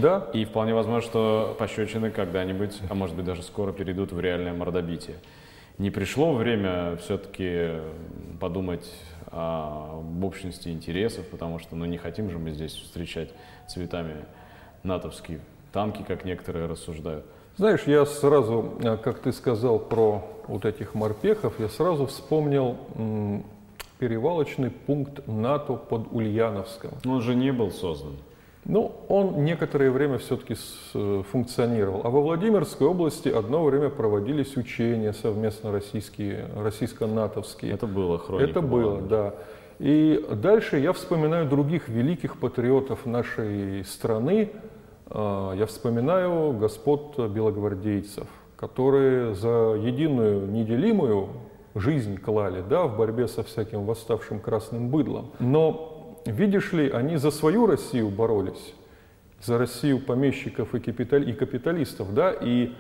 Да. И вполне возможно, что пощечины когда-нибудь, а может быть даже скоро перейдут в реальное мордобитие. Не пришло время все-таки подумать об общности интересов, потому что ну, не хотим же мы здесь встречать цветами натовские танки, как некоторые рассуждают. Знаешь, я сразу, э, как ты сказал про вот этих морпехов, я сразу вспомнил перевалочный пункт НАТО под Ульяновском. Но он же не был создан. Ну, он некоторое время все-таки э, функционировал. А во Владимирской области одно время проводились учения совместно российские, российско-натовские. Это было хроника. Это было, да. И дальше я вспоминаю других великих патриотов нашей страны. А, я вспоминаю господ белогвардейцев, которые за единую неделимую жизнь клали да, в борьбе со всяким восставшим красным быдлом. Но Видишь ли, они за свою Россию боролись, за Россию помещиков и, капиталь, и капиталистов, да, и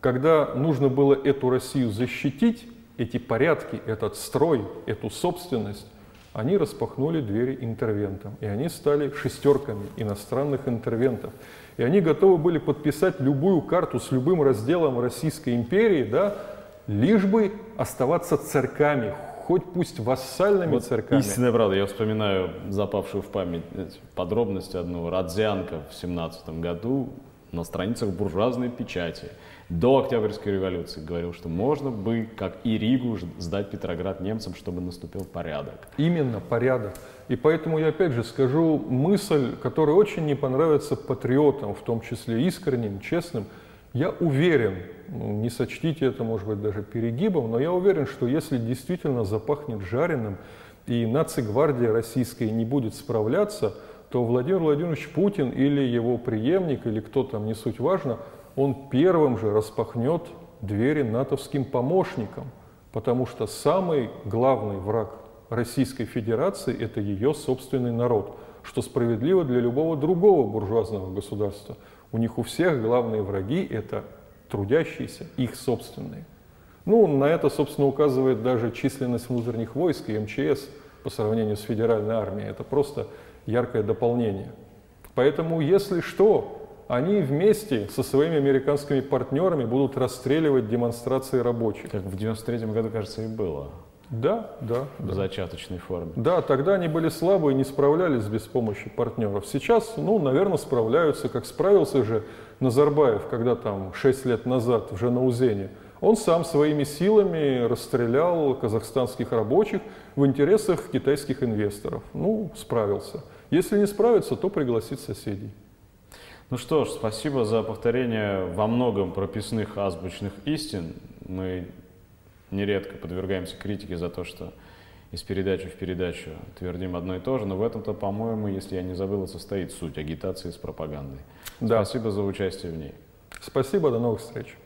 когда нужно было эту Россию защитить, эти порядки, этот строй, эту собственность, они распахнули двери интервентам, и они стали шестерками иностранных интервентов. И они готовы были подписать любую карту с любым разделом Российской империи, да, лишь бы оставаться царьками, хоть пусть вассальными вот церквами. Истинная правда. Я вспоминаю запавшую в память подробности одного. Радзянко в 17 году на страницах буржуазной печати до Октябрьской революции говорил, что можно бы, как и Ригу, сдать Петроград немцам, чтобы наступил порядок. Именно порядок. И поэтому я опять же скажу мысль, которая очень не понравится патриотам, в том числе искренним, честным. Я уверен, ну, не сочтите это, может быть, даже перегибом, но я уверен, что если действительно запахнет жареным, и нацигвардия российская не будет справляться, то Владимир Владимирович Путин или его преемник, или кто там, не суть важно, он первым же распахнет двери натовским помощникам, потому что самый главный враг Российской Федерации – это ее собственный народ, что справедливо для любого другого буржуазного государства. У них у всех главные враги – это трудящиеся, их собственные. Ну, на это, собственно, указывает даже численность внутренних войск и МЧС по сравнению с федеральной армией. Это просто яркое дополнение. Поэтому, если что, они вместе со своими американскими партнерами будут расстреливать демонстрации рабочих. Как в 93 году, кажется, и было. Да, да. В да. зачаточной форме. Да, тогда они были слабы и не справлялись без помощи партнеров. Сейчас, ну, наверное, справляются, как справился же Назарбаев, когда там 6 лет назад в Жанаузене. Он сам своими силами расстрелял казахстанских рабочих в интересах китайских инвесторов. Ну, справился. Если не справится, то пригласит соседей. Ну что ж, спасибо за повторение во многом прописных азбучных истин. Мы нередко подвергаемся критике за то, что из передачи в передачу твердим одно и то же, но в этом-то, по-моему, если я не забыл, состоит суть агитации с пропагандой. Да. Спасибо за участие в ней. Спасибо, до новых встреч.